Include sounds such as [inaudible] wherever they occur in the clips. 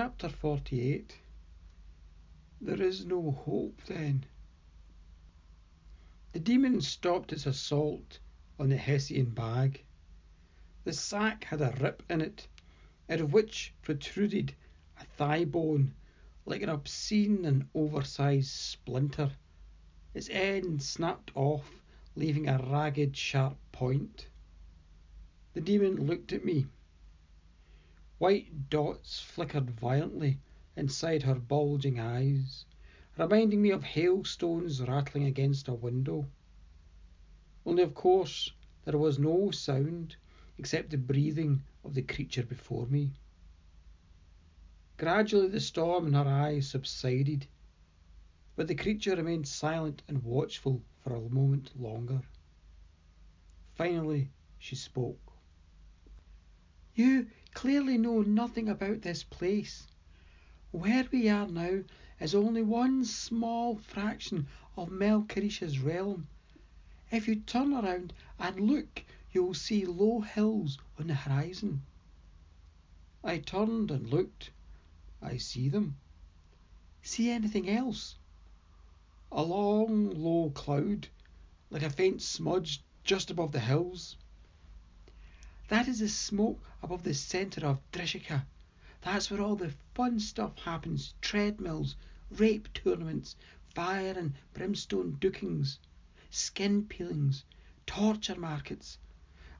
Chapter 48 There is no hope then. The demon stopped its assault on the Hessian bag. The sack had a rip in it, out of which protruded a thigh bone like an obscene and oversized splinter. Its end snapped off, leaving a ragged, sharp point. The demon looked at me. White dots flickered violently inside her bulging eyes, reminding me of hailstones rattling against a window. Only, of course, there was no sound except the breathing of the creature before me. Gradually, the storm in her eyes subsided, but the creature remained silent and watchful for a moment longer. Finally, she spoke. You clearly know nothing about this place. Where we are now is only one small fraction of Melchirisha's realm. If you turn around and look, you will see low hills on the horizon. I turned and looked. I see them. See anything else? A long, low cloud, like a faint smudge just above the hills. That is the smoke above the centre of Drishika. That's where all the fun stuff happens treadmills, rape tournaments, fire and brimstone dukings, skin peelings, torture markets,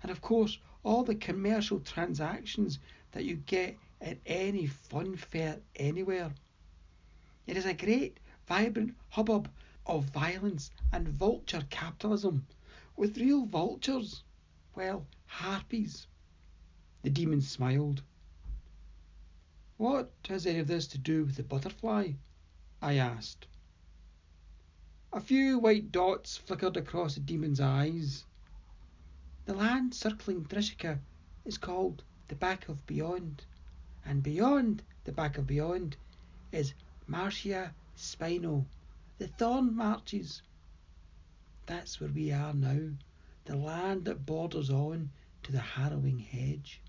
and of course all the commercial transactions that you get at any fun fair anywhere. It is a great, vibrant hubbub of violence and vulture capitalism, with real vultures well, harpies. The demon smiled. What has any of this to do with the butterfly? I asked. A few white dots flickered across the demon's eyes. The land circling Drishika is called the Back of Beyond, and beyond the Back of Beyond is Marcia Spino, the Thorn Marches. That's where we are now the land that borders on to the harrowing hedge.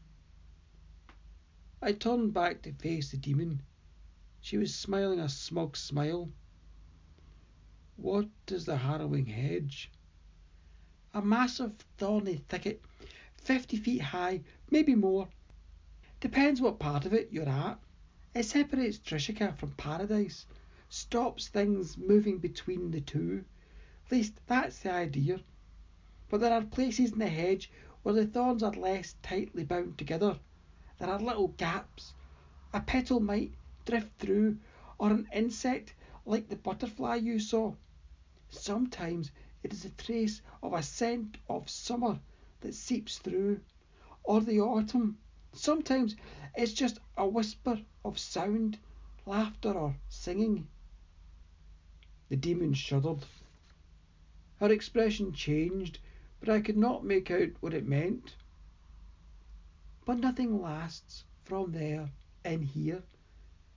I turned back to face the demon. She was smiling a smug smile. What is the harrowing hedge? A massive thorny thicket, fifty feet high, maybe more. Depends what part of it you're at. It separates Drishika from paradise, stops things moving between the two. At least that's the idea but there are places in the hedge where the thorns are less tightly bound together. There are little gaps. A petal might drift through, or an insect like the butterfly you saw. Sometimes it is a trace of a scent of summer that seeps through, or the autumn. Sometimes it's just a whisper of sound, laughter, or singing. The demon shuddered. Her expression changed but I could not make out what it meant. But nothing lasts from there in here.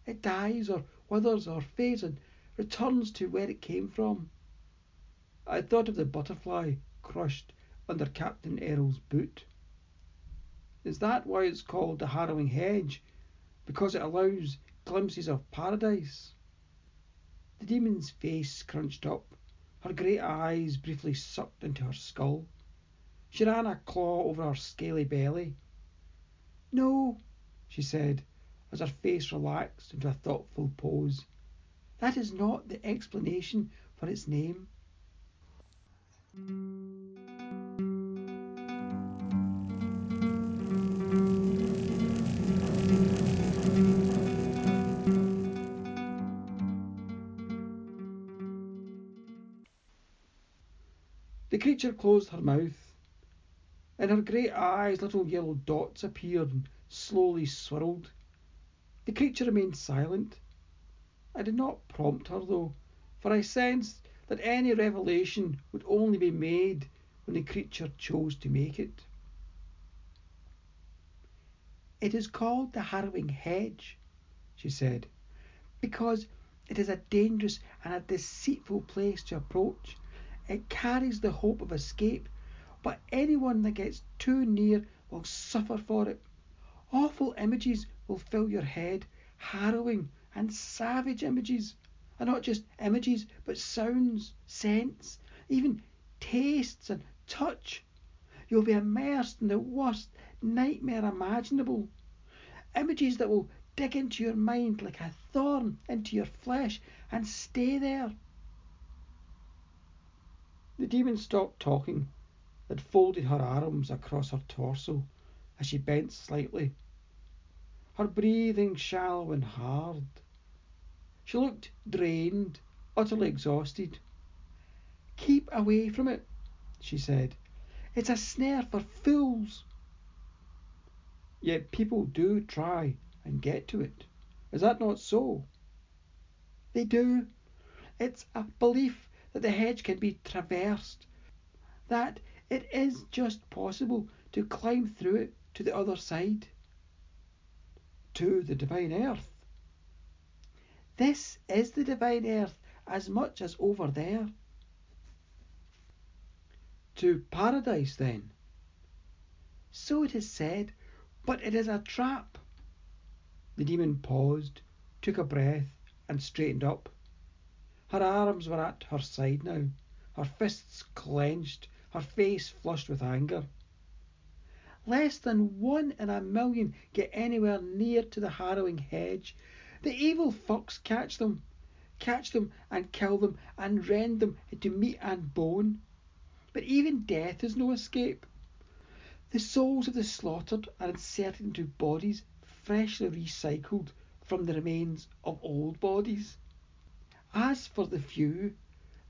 It dies or withers or fades and returns to where it came from. I thought of the butterfly crushed under Captain Errol's boot. Is that why it's called the harrowing hedge? Because it allows glimpses of paradise? The demon's face scrunched up her great eyes briefly sucked into her skull. She ran a claw over her scaly belly. No, she said, as her face relaxed into a thoughtful pose. That is not the explanation for its name. Creature closed her mouth. In her great eyes little yellow dots appeared and slowly swirled. The creature remained silent. I did not prompt her, though, for I sensed that any revelation would only be made when the creature chose to make it. It is called the harrowing hedge, she said, because it is a dangerous and a deceitful place to approach. It carries the hope of escape, but anyone that gets too near will suffer for it. Awful images will fill your head, harrowing and savage images, and not just images, but sounds, scents, even tastes and touch. You'll be immersed in the worst nightmare imaginable. Images that will dig into your mind like a thorn into your flesh and stay there. The demon stopped talking and folded her arms across her torso as she bent slightly, her breathing shallow and hard. She looked drained, utterly exhausted. Keep away from it, she said. It's a snare for fools. Yet people do try and get to it. Is that not so? They do. It's a belief that the hedge can be traversed, that it is just possible to climb through it to the other side, to the divine earth. This is the divine earth as much as over there. To paradise, then. So it is said, but it is a trap. The demon paused, took a breath, and straightened up. Her arms were at her side now, her fists clenched, her face flushed with anger. Less than one in a million get anywhere near to the harrowing hedge. The evil fucks catch them, catch them and kill them and rend them into meat and bone. But even death is no escape. The souls of the slaughtered are inserted into bodies freshly recycled from the remains of old bodies. As for the few,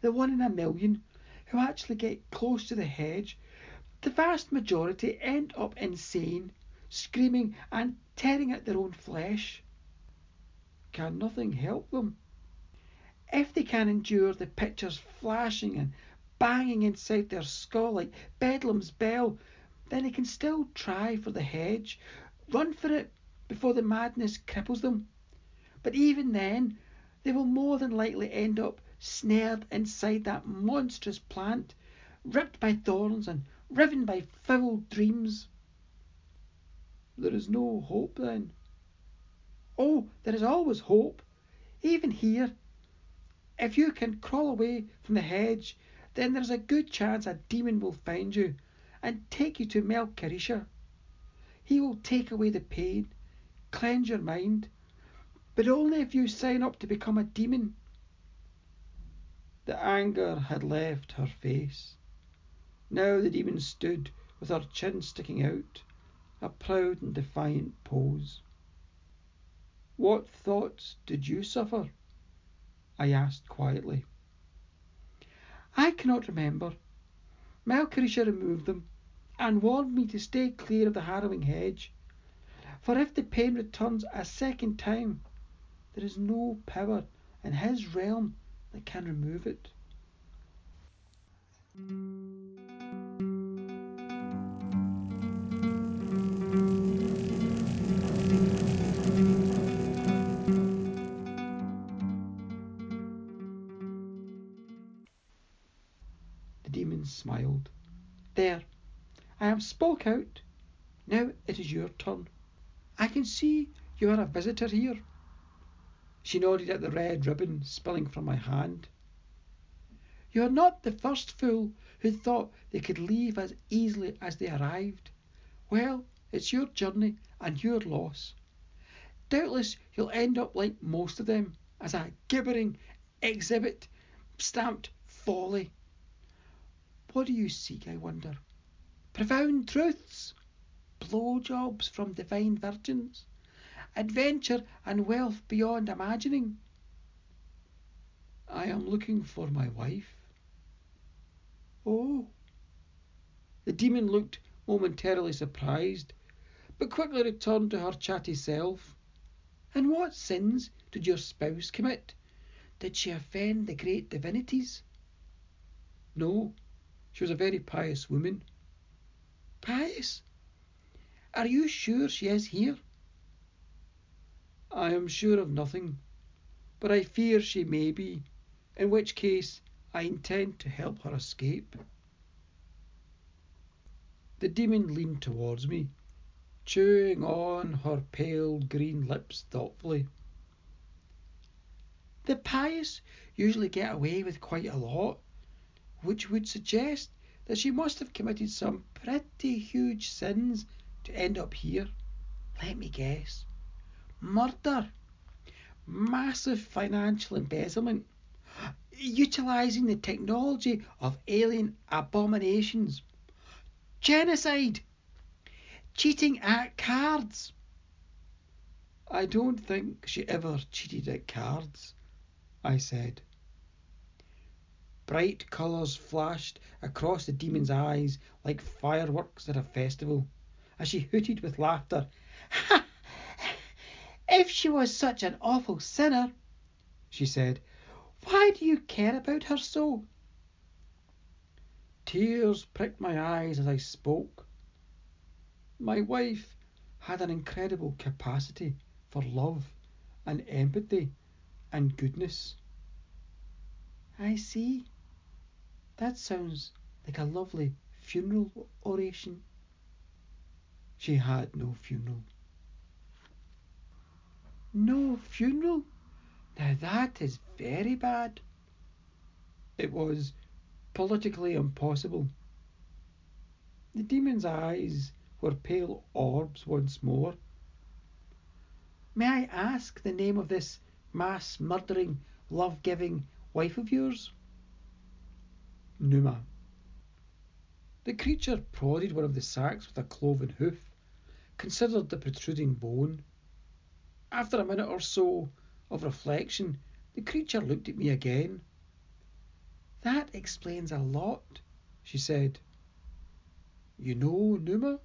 the one in a million, who actually get close to the hedge, the vast majority end up insane, screaming and tearing at their own flesh. Can nothing help them? If they can endure the pictures flashing and banging inside their skull like Bedlam's bell, then they can still try for the hedge, run for it before the madness cripples them. But even then, they will more than likely end up snared inside that monstrous plant, ripped by thorns and riven by foul dreams. There is no hope then. Oh, there is always hope, even here. If you can crawl away from the hedge then there's a good chance a demon will find you and take you to Melchirisha. He will take away the pain, cleanse your mind, but only if you sign up to become a demon. The anger had left her face. Now the demon stood with her chin sticking out, a proud and defiant pose. What thoughts did you suffer? I asked quietly. I cannot remember. Melchirisha removed them, and warned me to stay clear of the harrowing hedge, for if the pain returns a second time, there is no power in his realm that can remove it. The demon smiled. There, I have spoke out. Now it is your turn. I can see you are a visitor here. She nodded at the red ribbon spilling from my hand. You are not the first fool who thought they could leave as easily as they arrived. Well, it's your journey and your loss. Doubtless you'll end up like most of them, as a gibbering exhibit stamped folly. What do you seek, I wonder? Profound truths? Blowjobs from divine virgins? Adventure and wealth beyond imagining? I am looking for my wife. Oh, The demon looked momentarily surprised, but quickly returned to her chatty self. And what sins did your spouse commit? Did she offend the great divinities? No, she was a very pious woman. Pious? Are you sure she is here? I am sure of nothing, but I fear she may be, in which case I intend to help her escape. The demon leaned towards me, chewing on her pale green lips thoughtfully. The pious usually get away with quite a lot, which would suggest that she must have committed some pretty huge sins to end up here. Let me guess. Murder, massive financial embezzlement, utilising the technology of alien abominations, genocide, cheating at cards. I don't think she ever cheated at cards, I said. Bright colours flashed across the demon's eyes like fireworks at a festival as she hooted with laughter. Ha! [laughs] If she was such an awful sinner, she said, why do you care about her so? Tears pricked my eyes as I spoke. My wife had an incredible capacity for love and empathy and goodness. I see. That sounds like a lovely funeral oration. She had no funeral. No funeral? Now that is very bad. It was politically impossible. The demon's eyes were pale orbs once more. May I ask the name of this mass murdering, love giving wife of yours? Numa. The creature prodded one of the sacks with a cloven hoof, considered the protruding bone. After a minute or so of reflection, the creature looked at me again. That explains a lot, she said. You know Numa?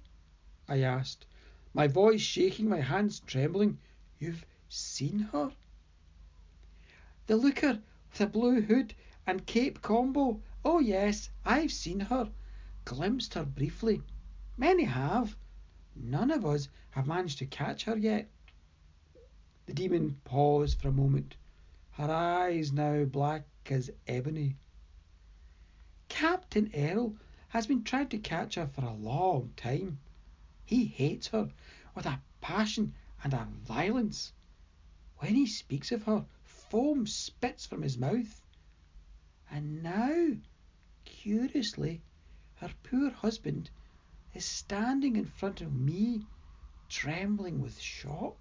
I asked, my voice shaking, my hands trembling. You've seen her? The looker with a blue hood and cape combo. Oh, yes, I've seen her, glimpsed her briefly. Many have. None of us have managed to catch her yet. The demon paused for a moment, her eyes now black as ebony. Captain Errol has been trying to catch her for a long time. He hates her with a passion and a violence. When he speaks of her, foam spits from his mouth. And now, curiously, her poor husband is standing in front of me, trembling with shock.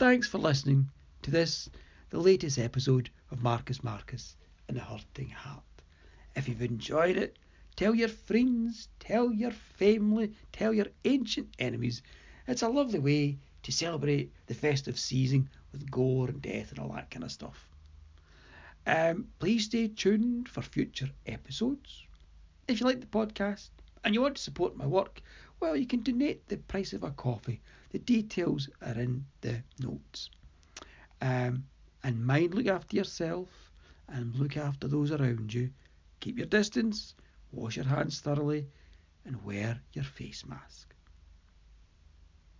Thanks for listening to this, the latest episode of Marcus Marcus and the Hurting Heart. If you've enjoyed it, tell your friends, tell your family, tell your ancient enemies. It's a lovely way to celebrate the festive season with gore and death and all that kind of stuff. Um, please stay tuned for future episodes. If you like the podcast and you want to support my work, well, you can donate the price of a coffee. The details are in the notes. Um, and mind look after yourself and look after those around you. Keep your distance, wash your hands thoroughly, and wear your face mask.